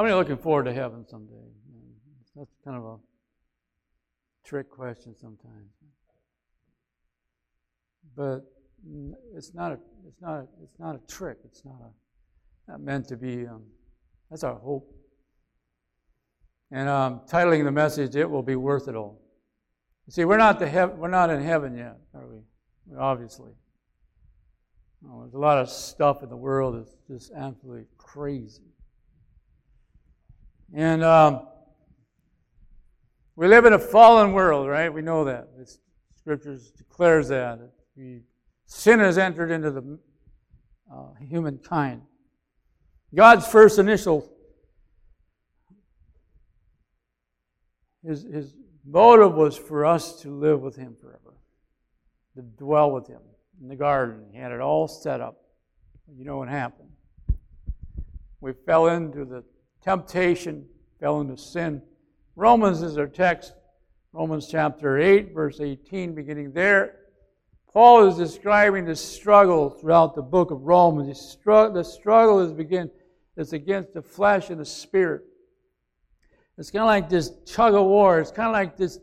How many are looking forward to heaven someday? That's kind of a trick question sometimes. But it's not a, it's not a, it's not a trick. It's not a, not meant to be. Um, that's our hope. And um, titling the message, "It Will Be Worth It All." You see, we're not the hev- we're not in heaven yet, are we? Obviously, oh, there's a lot of stuff in the world that's just absolutely crazy. And um, we live in a fallen world, right? We know that. The scriptures declares that. We, sin has entered into the uh, humankind. God's first initial, his, his motive was for us to live with Him forever, to dwell with Him in the garden. He had it all set up. You know what happened. We fell into the temptation, fell into sin. Romans is our text, Romans chapter 8, verse 18, beginning there. Paul is describing the struggle throughout the book of Romans. The struggle is begin is against the flesh and the spirit. It's kind of like this tug of war. It's kind of like this.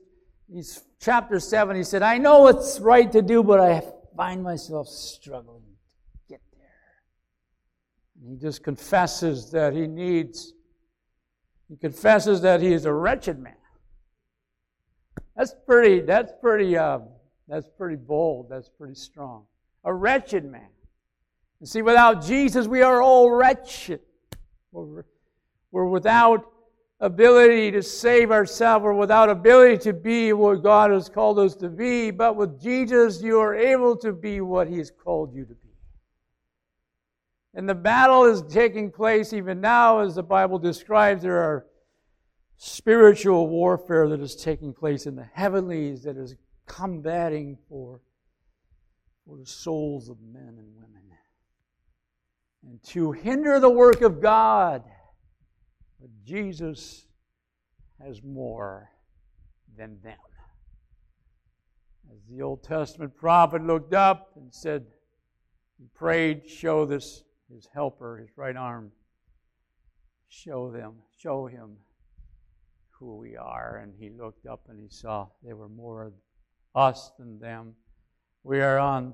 He's chapter seven. He said, "I know what's right to do, but I find myself struggling to get there." And he just confesses that he needs he confesses that he is a wretched man. That's pretty, that's pretty, uh, that's pretty bold. That's pretty strong. A wretched man. You see, without Jesus, we are all wretched. We're, we're without ability to save ourselves. We're without ability to be what God has called us to be. But with Jesus, you are able to be what He has called you to be. And the battle is taking place even now, as the Bible describes. There are spiritual warfare that is taking place in the heavenlies that is combating for, for the souls of men and women. And to hinder the work of God. But Jesus has more than them. As the Old Testament prophet looked up and said, he prayed, show this his helper, his right arm, show them, show him who we are. And he looked up and he saw they were more of us than them. We are on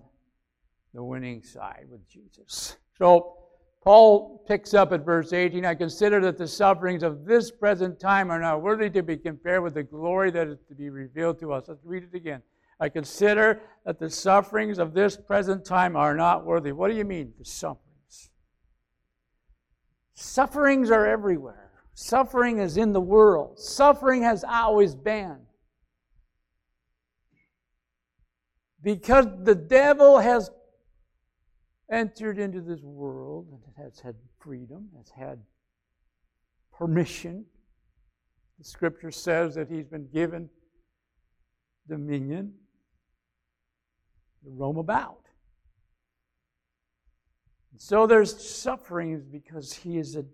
the winning side with Jesus. So Paul picks up at verse 18 I consider that the sufferings of this present time are not worthy to be compared with the glory that is to be revealed to us. Let's read it again. I consider that the sufferings of this present time are not worthy. What do you mean, the suffering? Sufferings are everywhere. Suffering is in the world. Suffering has always been. Because the devil has entered into this world and has had freedom, has had permission. The scripture says that he's been given dominion to roam about. So there's sufferings because he is a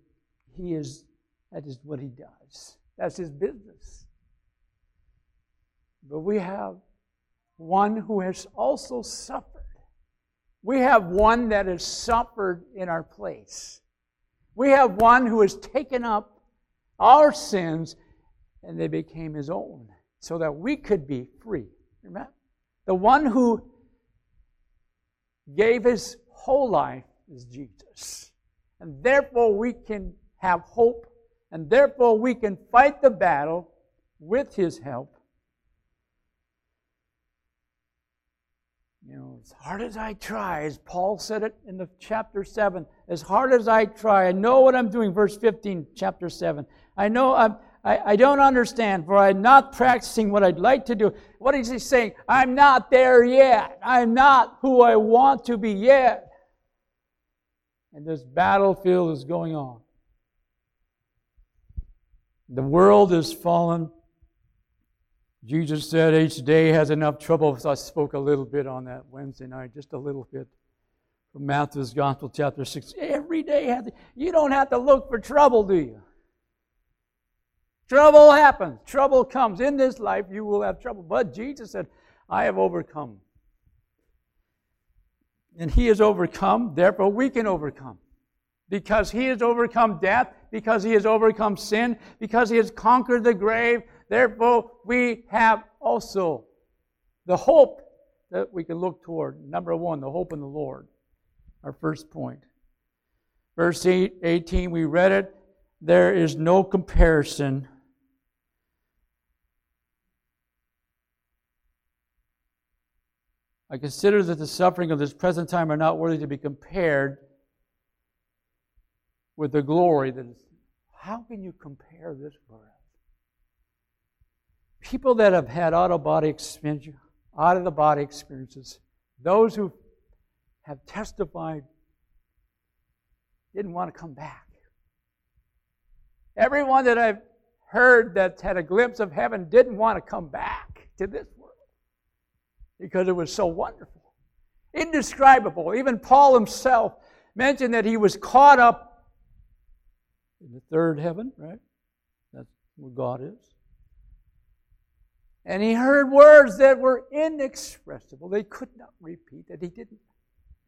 he is that is what he does. That's his business. But we have one who has also suffered. We have one that has suffered in our place. We have one who has taken up our sins and they became his own so that we could be free. Remember? The one who gave his whole life is Jesus. And therefore, we can have hope, and therefore, we can fight the battle with His help. You know, as hard as I try, as Paul said it in the chapter 7, as hard as I try, I know what I'm doing. Verse 15, chapter 7. I know I'm, I, I don't understand, for I'm not practicing what I'd like to do. What is he saying? I'm not there yet. I'm not who I want to be yet and this battlefield is going on. The world is fallen. Jesus said each day has enough trouble. So I spoke a little bit on that Wednesday night, just a little bit from Matthew's Gospel, chapter 6. Every day has, you don't have to look for trouble, do you? Trouble happens. Trouble comes. In this life, you will have trouble. But Jesus said, I have overcome and he has overcome, therefore we can overcome. Because he has overcome death, because he has overcome sin, because he has conquered the grave, therefore we have also the hope that we can look toward. Number one, the hope in the Lord. Our first point. Verse 8, 18, we read it. There is no comparison I consider that the suffering of this present time are not worthy to be compared with the glory that is. How can you compare this world? People that have had out of body out of the body experiences, those who have testified didn't want to come back. Everyone that I've heard that's had a glimpse of heaven didn't want to come back to this because it was so wonderful, indescribable. Even Paul himself mentioned that he was caught up in the third heaven, right? That's where God is. And he heard words that were inexpressible. They could not repeat that he didn't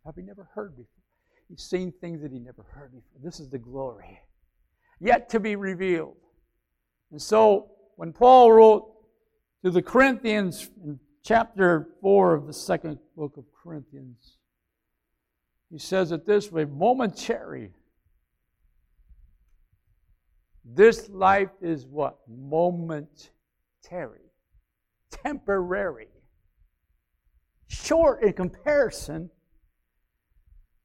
probably never heard before. He's seen things that he never heard before. This is the glory yet to be revealed. And so when Paul wrote to the Corinthians in chapter 4 of the second book of Corinthians. He says it this way momentary. This life is what? Momentary, temporary, short in comparison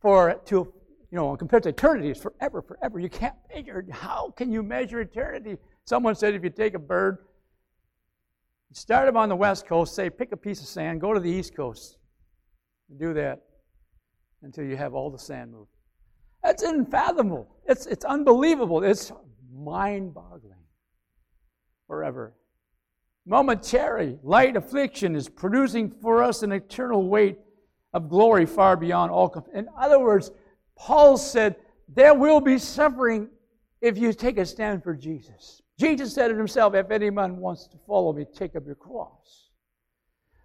for to you know compared to eternity is forever, forever. You can't measure. How can you measure eternity? Someone said if you take a bird Start them on the west coast, say, pick a piece of sand, go to the east coast, do that until you have all the sand moved. That's unfathomable. It's, it's unbelievable. It's mind boggling forever. Momentary light affliction is producing for us an eternal weight of glory far beyond all. Comp- In other words, Paul said, there will be suffering if you take a stand for Jesus. Jesus said it himself if anyone wants to follow me, take up your cross.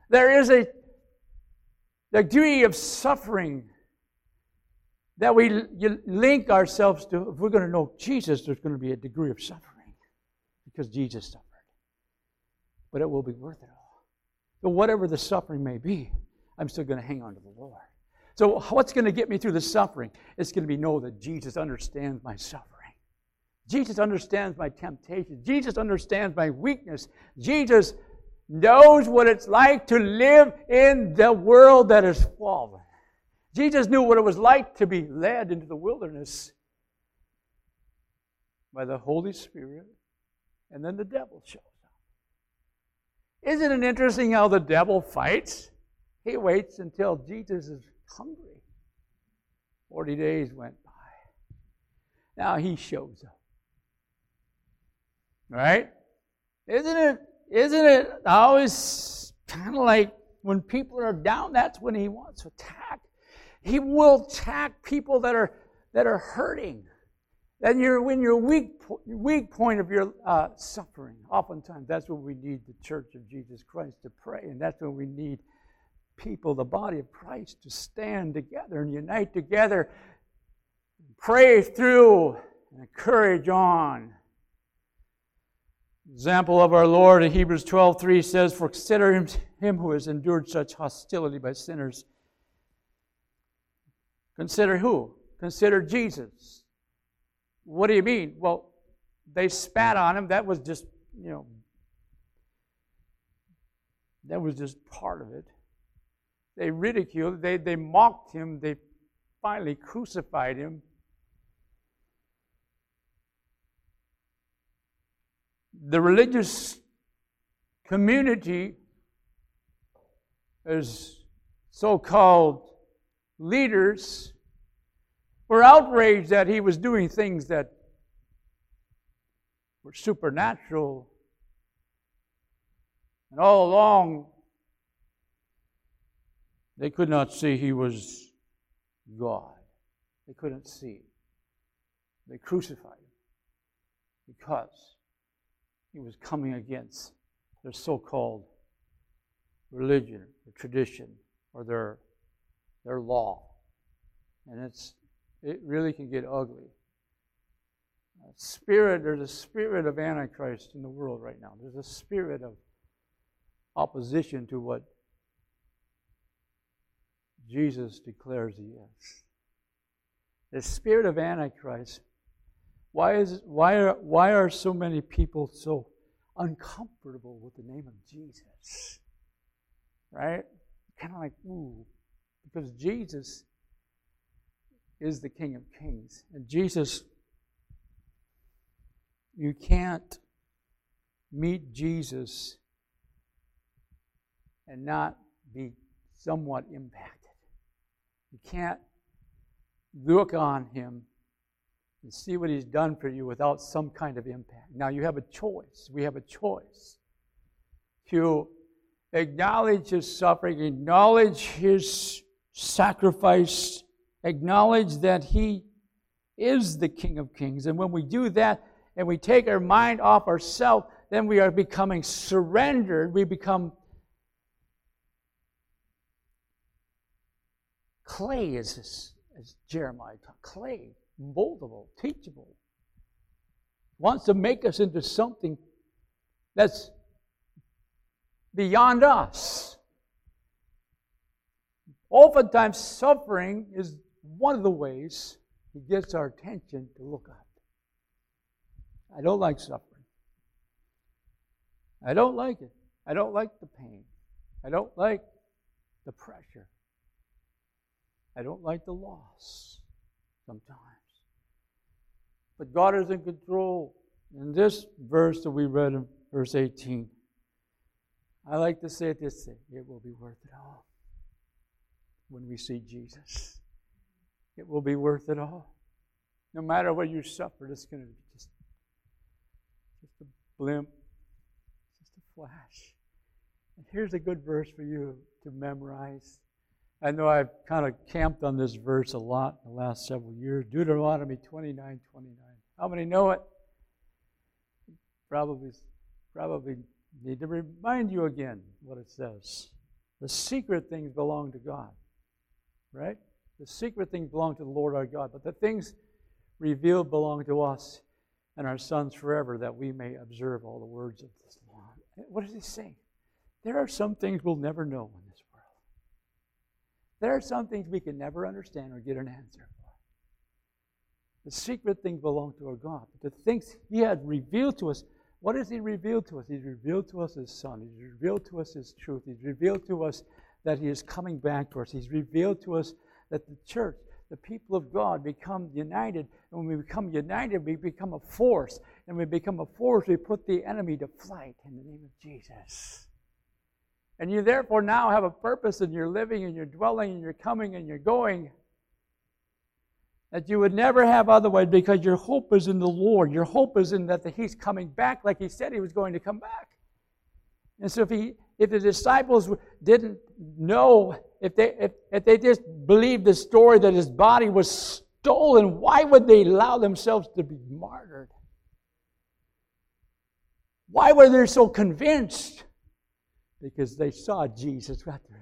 There is a degree of suffering that we link ourselves to. If we're going to know Jesus, there's going to be a degree of suffering because Jesus suffered. But it will be worth it all. So, whatever the suffering may be, I'm still going to hang on to the Lord. So, what's going to get me through the suffering? It's going to be know that Jesus understands my suffering. Jesus understands my temptation. Jesus understands my weakness. Jesus knows what it's like to live in the world that is fallen. Jesus knew what it was like to be led into the wilderness by the Holy Spirit, and then the devil shows up. Isn't it interesting how the devil fights? He waits until Jesus is hungry. Forty days went by. Now he shows up. Right? Isn't it, isn't it always kind of like when people are down, that's when he wants to attack. He will attack people that are, that are hurting. Then you're when you're weak, weak point of your uh, suffering. Oftentimes, that's when we need the Church of Jesus Christ to pray, and that's when we need people, the body of Christ, to stand together and unite together, pray through, and encourage on. Example of our Lord in Hebrews 12:3 says, For consider him, him who has endured such hostility by sinners. Consider who? Consider Jesus. What do you mean? Well, they spat on him. That was just, you know, that was just part of it. They ridiculed, they, they mocked him, they finally crucified him. The religious community, as so called leaders, were outraged that he was doing things that were supernatural. And all along, they could not see he was God. They couldn't see. They crucified him because he was coming against their so called religion their tradition or their, their law. And it's it really can get ugly. Spirit, there's a spirit of Antichrist in the world right now. There's a spirit of opposition to what Jesus declares he is. The spirit of Antichrist. Why is why are why are so many people so uncomfortable with the name of Jesus? Right? Kind of like, ooh, because Jesus is the King of Kings. And Jesus, you can't meet Jesus and not be somewhat impacted. You can't look on him and see what he's done for you without some kind of impact. Now you have a choice. We have a choice to acknowledge his suffering, acknowledge his sacrifice, acknowledge that he is the King of Kings. And when we do that and we take our mind off ourselves, then we are becoming surrendered. We become clay, as, as Jeremiah taught. Clay, moldable, teachable. Wants to make us into something that's beyond us. Oftentimes, suffering is one of the ways he gets our attention to look up. I don't like suffering. I don't like it. I don't like the pain. I don't like the pressure. I don't like the loss sometimes. But God is in control. In this verse that we read in verse 18, I like to say it this way it will be worth it all when we see Jesus. It will be worth it all. No matter what you suffer, it's going to be just, just a blimp, just a flash. And here's a good verse for you to memorize. I know I've kind of camped on this verse a lot in the last several years. Deuteronomy 29 29. How many know it? Probably, probably need to remind you again what it says. The secret things belong to God right? The secret things belong to the Lord our God, but the things revealed belong to us and our sons forever that we may observe all the words of this law. What does he say? There are some things we'll never know in this world. There are some things we can never understand or get an answer. The secret things belong to our God. The things He had revealed to us, what has He revealed to us? He's revealed to us His Son. He's revealed to us His truth. He's revealed to us that He is coming back to us. He's revealed to us that the church, the people of God, become united. And when we become united, we become a force. And when we become a force, we put the enemy to flight in the name of Jesus. And you therefore now have a purpose in your living and your dwelling and your coming and your going that you would never have otherwise because your hope is in the Lord. Your hope is in that He's coming back like He said He was going to come back. And so if he if the disciples didn't know, if they, if, if they just believed the story that his body was stolen, why would they allow themselves to be martyred? Why were they so convinced? Because they saw Jesus at the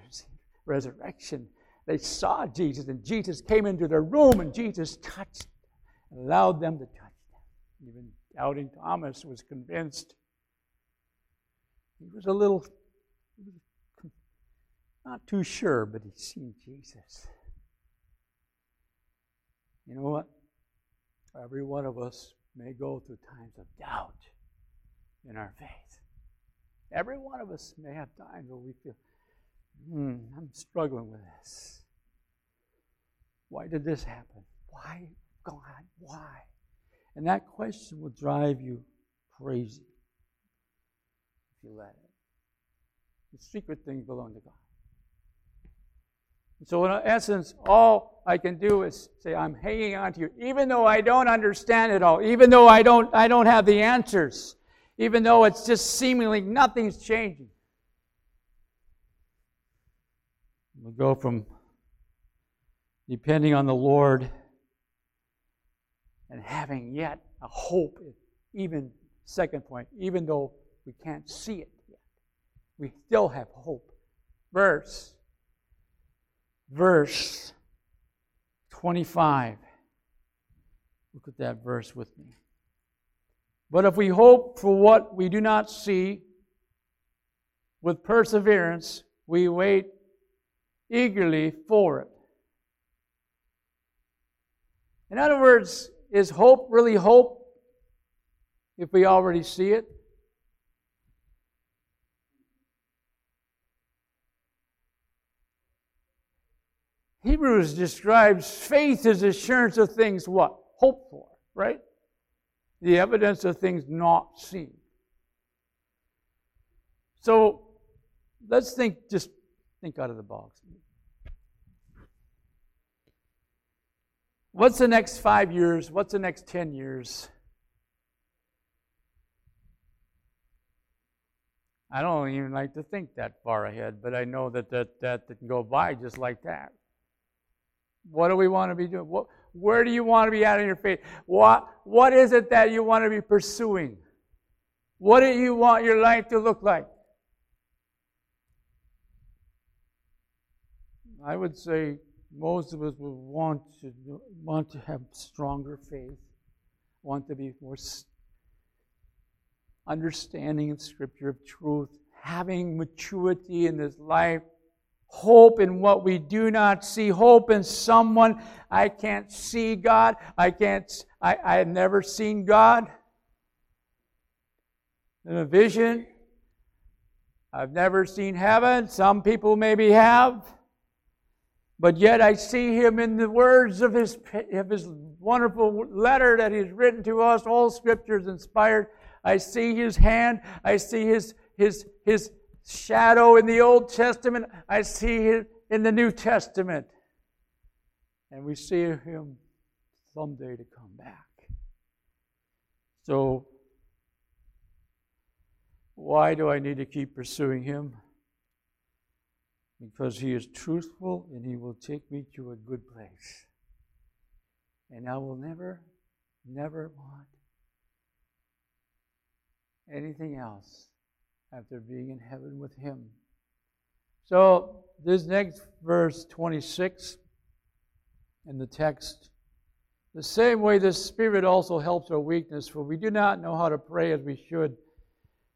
resurrection. They saw Jesus, and Jesus came into their room, and Jesus touched, allowed them to touch them. Even doubting Thomas was convinced. He was a little not too sure, but he'd seen Jesus. You know what? Every one of us may go through times of doubt in our faith. Every one of us may have times where we feel, hmm, I'm struggling with this. Why did this happen? Why, God? Why? And that question will drive you crazy if you let it. The secret things belong to God. So, in essence, all I can do is say, I'm hanging on to you, even though I don't understand it all, even though I don't, I don't have the answers, even though it's just seemingly nothing's changing. We'll go from depending on the Lord and having yet a hope, even, second point, even though we can't see it yet, we still have hope. Verse verse 25. Look at that verse with me. But if we hope for what we do not see, with perseverance we wait eagerly for it. In other words, is hope really hope if we already see it? Hebrews describes faith as assurance of things what? Hoped for, right? The evidence of things not seen. So let's think, just think out of the box. What's the next five years? What's the next 10 years? I don't even like to think that far ahead, but I know that that, that can go by just like that. What do we want to be doing? What, where do you want to be at in your faith? What, what is it that you want to be pursuing? What do you want your life to look like? I would say most of us would want to want to have stronger faith, want to be more understanding of Scripture, of truth, having maturity in this life, hope in what we do not see, hope in someone. I can't see God. I can't. I, I have never seen God in a vision. I've never seen heaven. Some people maybe have. But yet I see him in the words of his, of his wonderful letter that he's written to us. All scriptures inspired. I see his hand. I see his, his, his shadow in the Old Testament. I see him in the New Testament. And we see him someday to come back. So, why do I need to keep pursuing him? Because He is truthful and He will take me to a good place. And I will never, never want anything else after being in heaven with Him. So, this next verse 26 in the text, the same way the Spirit also helps our weakness, for we do not know how to pray as we should.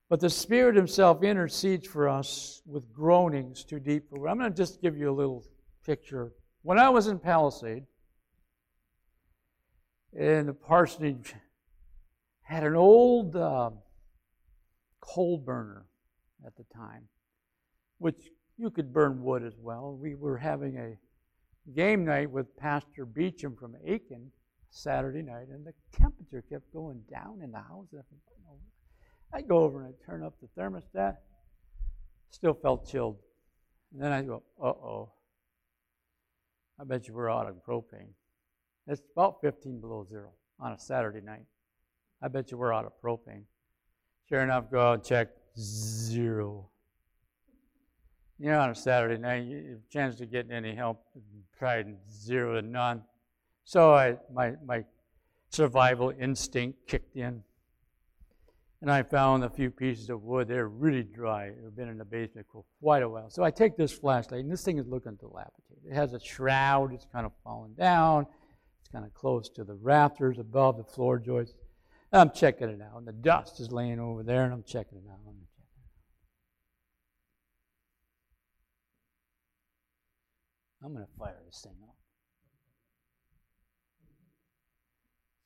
But the Spirit Himself intercedes for us with groanings too deep for. I'm going to just give you a little picture. When I was in Palisade, and the parsonage had an old uh, coal burner at the time, which you could burn wood as well. We were having a game night with Pastor Beecham from Aiken Saturday night, and the temperature kept going down in the house. I go over and I turn up the thermostat. Still felt chilled. And then I go, uh oh. I bet you we're out of propane. It's about 15 below zero on a Saturday night. I bet you we're out of propane. Sure enough, go out and check zero. You know, on a Saturday night, you chance to get any help, tried zero to none. So I, my, my survival instinct kicked in. And I found a few pieces of wood. They're really dry. They've been in the basement for quite a while. So I take this flashlight, and this thing is looking dilapidated. It has a shroud. It's kind of fallen down. It's kind of close to the rafters above the floor joists. And I'm checking it out. And the dust is laying over there, and I'm checking it out. I'm going to fire this thing up.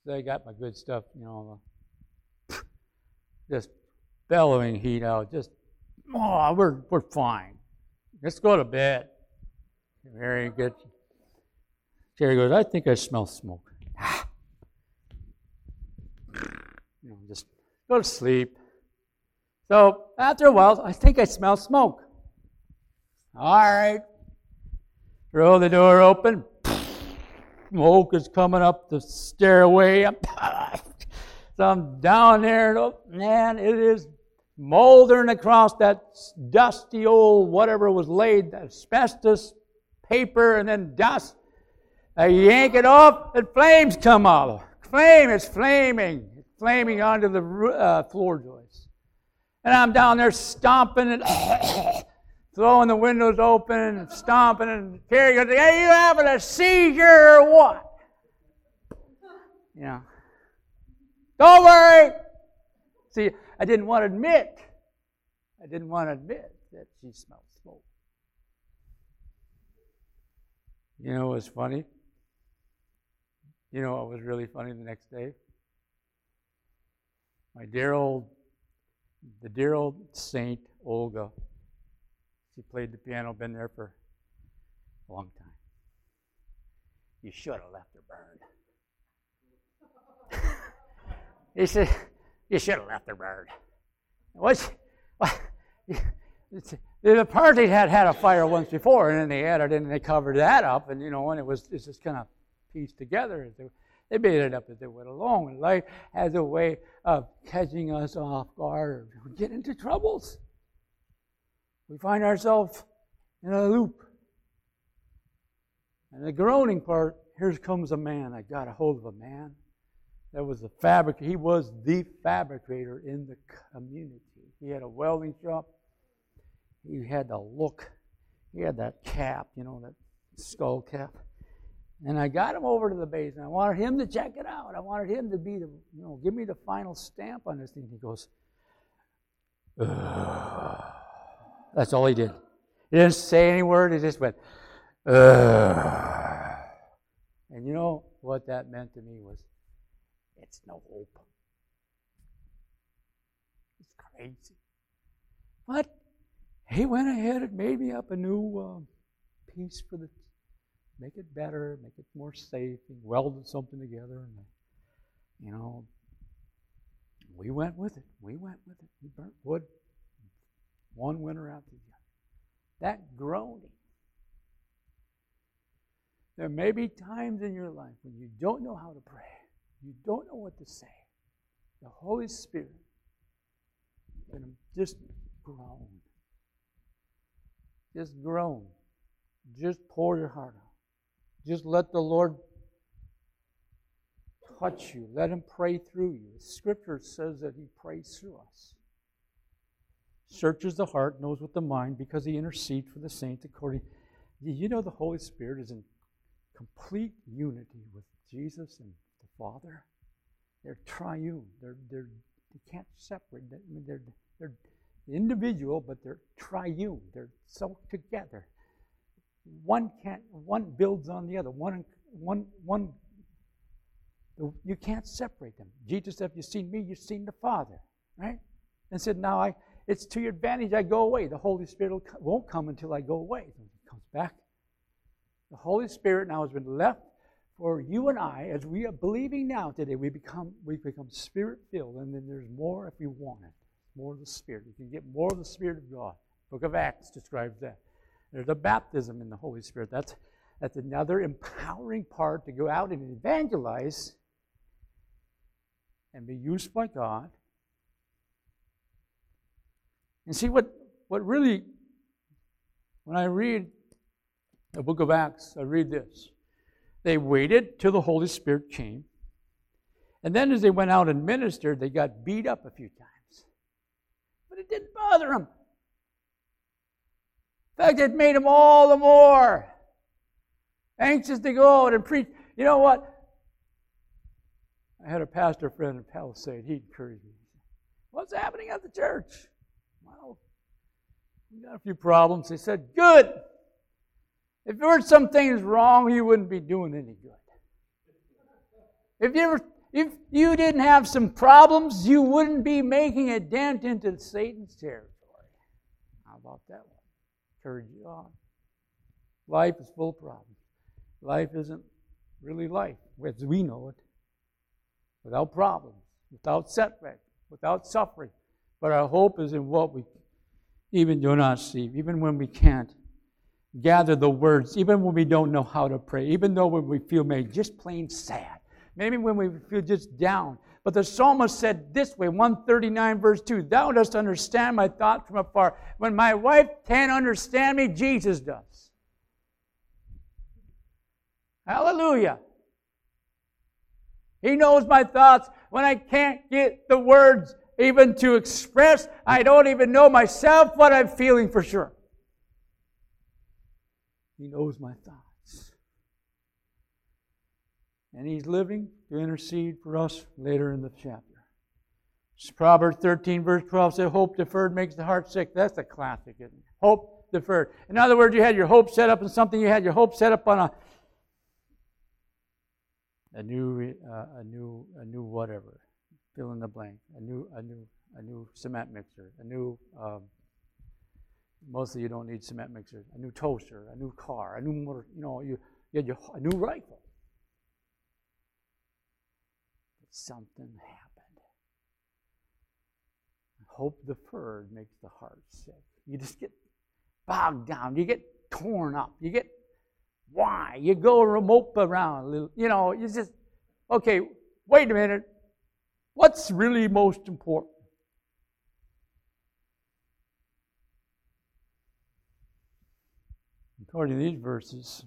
So I got my good stuff, you know, just bellowing heat out. Just, oh, we're, we're fine. Let's go to bed. Mary gets, Jerry goes, I think I smell smoke. you know, just go to sleep. So after a while, I think I smell smoke. All right. Throw the door open. Smoke is coming up the stairway. So I'm down there, and man, it is moldering across that dusty old whatever was laid, asbestos, paper, and then dust. I yank it off, and flames come up. Flame is flaming, it's flaming onto the uh, floor joists. And I'm down there stomping and throwing the windows open and stomping and Carrie goes, Are you having a seizure or what? Know. Don't worry. See, I didn't want to admit. I didn't want to admit that she smelled smoke. You know what's funny? You know what was really funny the next day? My dear old, the dear old saint Olga. She played the piano, been there for a long time. You should have left her burned. He said, You should have left the bird. What? what the party had had a fire once before, and then they added and they covered that up, and you know, and it was it's just kind of pieced together. They, they made it up as they went along. And life has a way of catching us off guard. We get into troubles. We find ourselves in a loop. And the groaning part, here comes a man. I got a hold of a man that was a fabric. He was the fabricator in the community. He had a welding shop. He had the look. He had that cap, you know, that skull cap. And I got him over to the base, and I wanted him to check it out. I wanted him to be the, you know, give me the final stamp on this thing. He goes, Ugh. That's all he did. He didn't say any word. He just went, Ugh. And you know what that meant to me was, it's no hope. It's crazy. But he went ahead and made me up a new um, piece for the, make it better, make it more safe. He welded something together, and you know, we went with it. We went with it. We burnt wood one winter after the other. That groaning. There may be times in your life when you don't know how to pray, you don't know what to say. The Holy Spirit can just groan. Just groan. Just pour your heart out. Just let the Lord touch you. Let Him pray through you. Scripture says that He prays through us. Searches the heart, knows what the mind, because He intercedes for the saints according. You know the Holy Spirit is in complete unity with Jesus and Father. They're triune. They're, they're, they can't separate. Mean, they're, they're individual, but they're triune. They're so together. One can't. One builds on the other. One. One. One. You can't separate them. Jesus said, "If you've seen me, you've seen the Father." Right? And said, "Now I. It's to your advantage. I go away. The Holy Spirit won't come until I go away. He comes back. The Holy Spirit now has been left for you and I, as we are believing now today, we become we become spirit filled, and then there's more if we want it more of the Spirit. You can get more of the Spirit of God. Book of Acts describes that. There's a baptism in the Holy Spirit. That's, that's another empowering part to go out and evangelize and be used by God. And see what, what really, when I read the book of Acts, I read this. They waited till the Holy Spirit came. And then as they went out and ministered, they got beat up a few times but it didn't bother them. In fact, it made them all the more anxious to go out and preach. You know what? I had a pastor friend in Palisade. He encouraged me. What's happening at the church? Well, we got a few problems. He said, Good. If there were some things wrong, you wouldn't be doing any good. If you if you didn't have some problems, you wouldn't be making a dent into Satan's territory. How about that one? Encourage you on. Life is full of problems. Life isn't really life as we know it. Without problems, without setback, without suffering. But our hope is in what we even do not see, even when we can't gather the words, even when we don't know how to pray, even though when we feel maybe just plain sad maybe when we feel just down. But the psalmist said this way 139, verse 2 Thou dost understand my thought from afar. When my wife can't understand me, Jesus does. Hallelujah. He knows my thoughts when I can't get the words even to express. I don't even know myself what I'm feeling for sure. He knows my thoughts. And he's living to intercede for us later in the chapter. Proverbs 13, verse 12 says, Hope deferred makes the heart sick. That's a classic, isn't it? Hope deferred. In other words, you had your hope set up in something, you had your hope set up on a a new, uh, a new, a new whatever, fill in the blank, a new, a new, a new cement mixer, a new. Um, mostly you don't need cement mixers. A new toaster, a new car, a new motor. You know, you, you had your, a new rifle. But something happened. Hope deferred makes the heart sick. You just get bogged down. You get torn up. You get why? You go mope around a little. You know, you just, okay, wait a minute. What's really most important? According to these verses,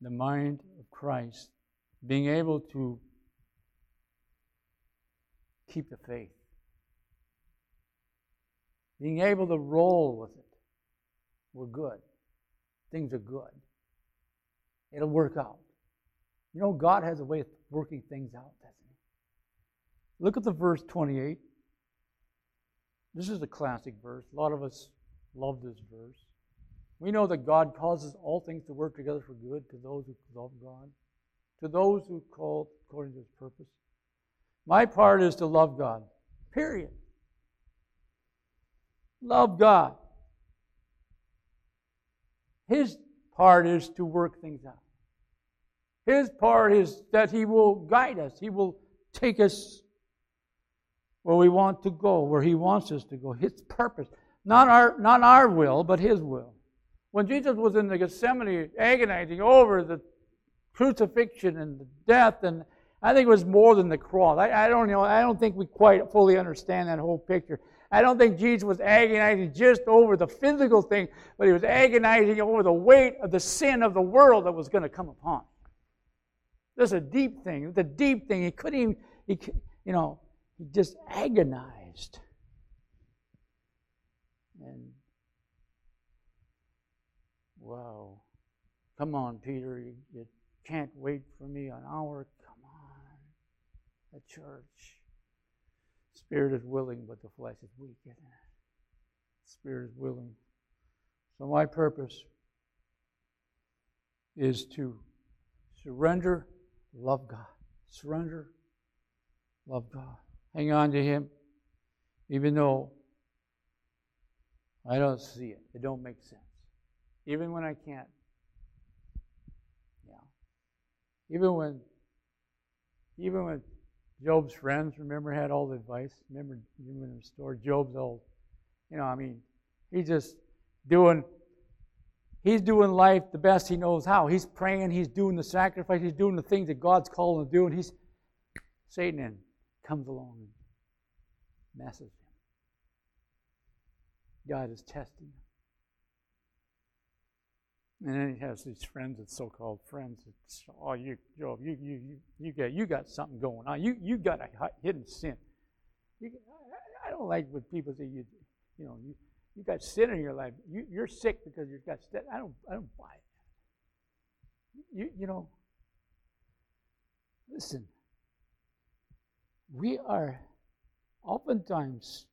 the mind of Christ, being able to keep the faith, being able to roll with it, we're good things are good. It'll work out. You know, God has a way of working things out, doesn't He? Look at the verse 28. This is a classic verse. A lot of us love this verse. We know that God causes all things to work together for good to those who love God, to those who call according to His purpose. My part is to love God, period. Love God. His part is to work things out. His part is that He will guide us. He will take us where we want to go, where He wants us to go. His purpose. Not our, not our will, but His will. When Jesus was in the Gethsemane agonizing over the crucifixion and the death, and I think it was more than the cross. I, I don't know. I don't think we quite fully understand that whole picture. I don't think Jesus was agonizing just over the physical thing, but he was agonizing over the weight of the sin of the world that was going to come upon. This is a deep thing. The deep thing. He couldn't even, he, you know, he just agonized. And, wow. Come on, Peter. You, you can't wait for me an hour. Come on. The church. Spirit is willing, but the flesh is weak, isn't it? Spirit is willing. So my purpose is to surrender, love God. Surrender, love God. Hang on to Him, even though I don't see it. It don't make sense. Even when I can't. Yeah. Even when even when Job's friends, remember, had all the advice. Remember, remember the story. Job's old. You know, I mean, he's just doing. He's doing life the best he knows how. He's praying. He's doing the sacrifice. He's doing the things that God's calling him to do. And he's Satan in, comes along and messes him. God is testing him. And then he has these friends, it's so-called friends. It's, oh, you, Job, you, you, you, you got, you got something going on. You, you got a hidden sin. You, I, I don't like when people say you, you know, you, you got sin in your life. You, you're sick because you've got sin. I don't, I don't buy it. You, you know, listen. We are oftentimes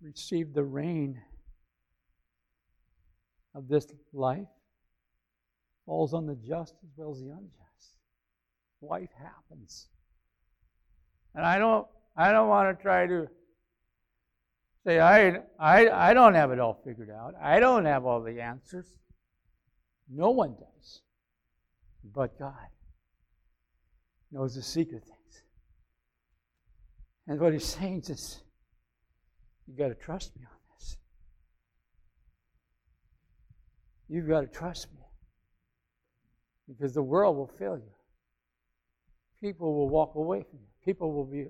receive the rain of this life falls on the just as well as the unjust. Life happens. And I don't I don't want to try to say I, I I don't have it all figured out. I don't have all the answers. No one does. But God knows the secret things. And what he's saying is you got to trust me on You've got to trust me. Because the world will fail you. People will walk away from you. People will be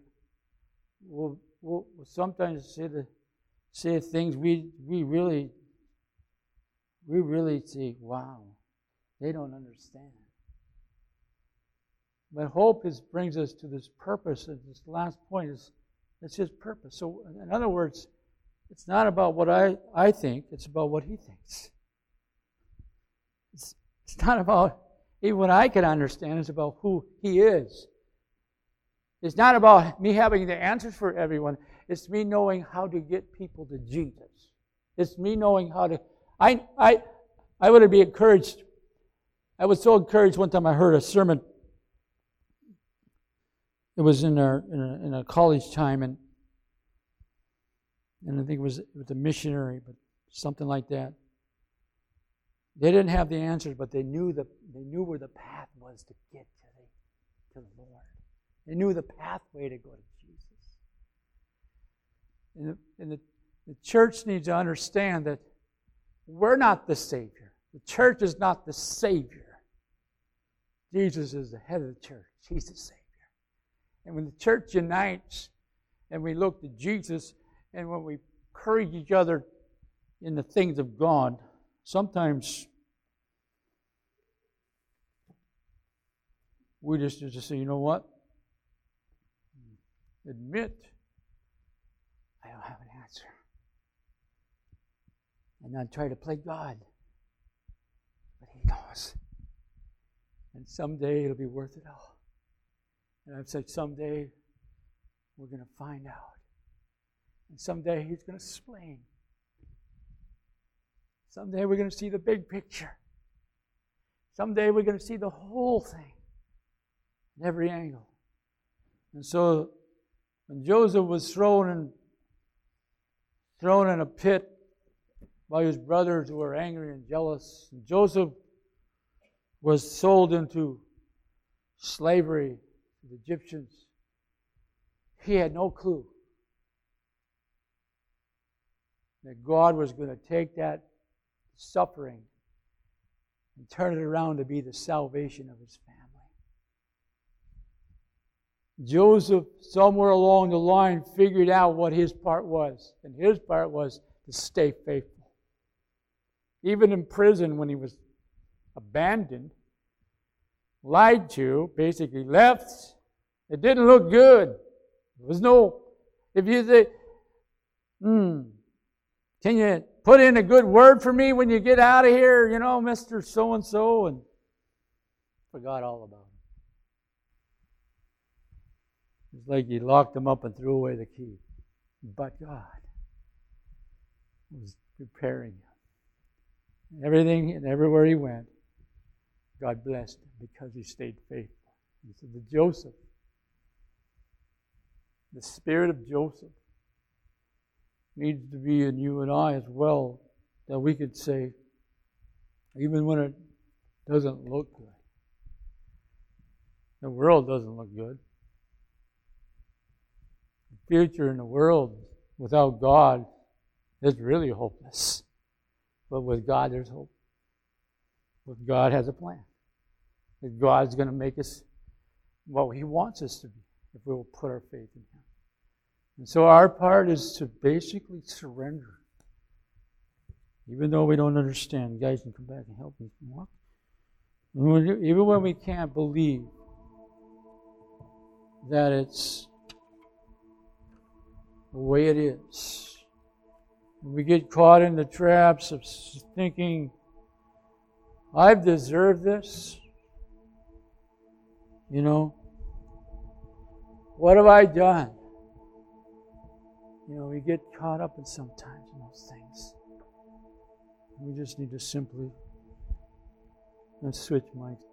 will, will sometimes say the say things we we really we really see, wow, they don't understand. But hope is brings us to this purpose, and this last point is it's his purpose. So in other words, it's not about what I, I think, it's about what he thinks. It's, it's not about even what I can understand, it's about who He is. It's not about me having the answers for everyone. It's me knowing how to get people to Jesus. It's me knowing how to. I, I, I would be encouraged. I was so encouraged one time I heard a sermon. It was in a, in a, in a college time, and, and I think it was, with a missionary, but something like that. They didn't have the answers, but they knew, the, they knew where the path was to get to the, to the Lord. They knew the pathway to go to Jesus. And the, and the, the church needs to understand that we're not the Savior. The church is not the Savior. Jesus is the head of the church. He's the Savior. And when the church unites and we look to Jesus and when we encourage each other in the things of God, sometimes we just, just say, you know what? Admit I don't have an answer. And not try to play God. But He knows. And someday it'll be worth it all. And I've said, someday we're going to find out. And someday He's going to explain. Someday we're going to see the big picture. Someday we're going to see the whole thing in every angle. And so when Joseph was thrown in, thrown in a pit by his brothers who were angry and jealous, and Joseph was sold into slavery to the Egyptians, he had no clue that God was going to take that suffering and turn it around to be the salvation of his family. Joseph, somewhere along the line, figured out what his part was, and his part was to stay faithful. Even in prison, when he was abandoned, lied to, basically left, it didn't look good. There was no, if you say, hmm, can you put in a good word for me when you get out of here, you know, Mr. So and so, and forgot all about him. It's like he locked them up and threw away the key. But God was preparing him. Everything and everywhere he went, God blessed him because he stayed faithful. He said to Joseph, the spirit of Joseph needs to be in you and I as well, that we could say, even when it doesn't look good, the world doesn't look good. The future in the world without God is really hopeless. But with God, there's hope. With God has a plan. That God's going to make us what He wants us to be if we will put our faith in Him. And so our part is to basically surrender. Even though we don't understand, guys can come back and help me. Even when we can't believe that it's the way it is. we get caught in the traps of thinking, I've deserved this. You know, what have I done? You know, we get caught up in sometimes in those things. We just need to simply let's switch mics.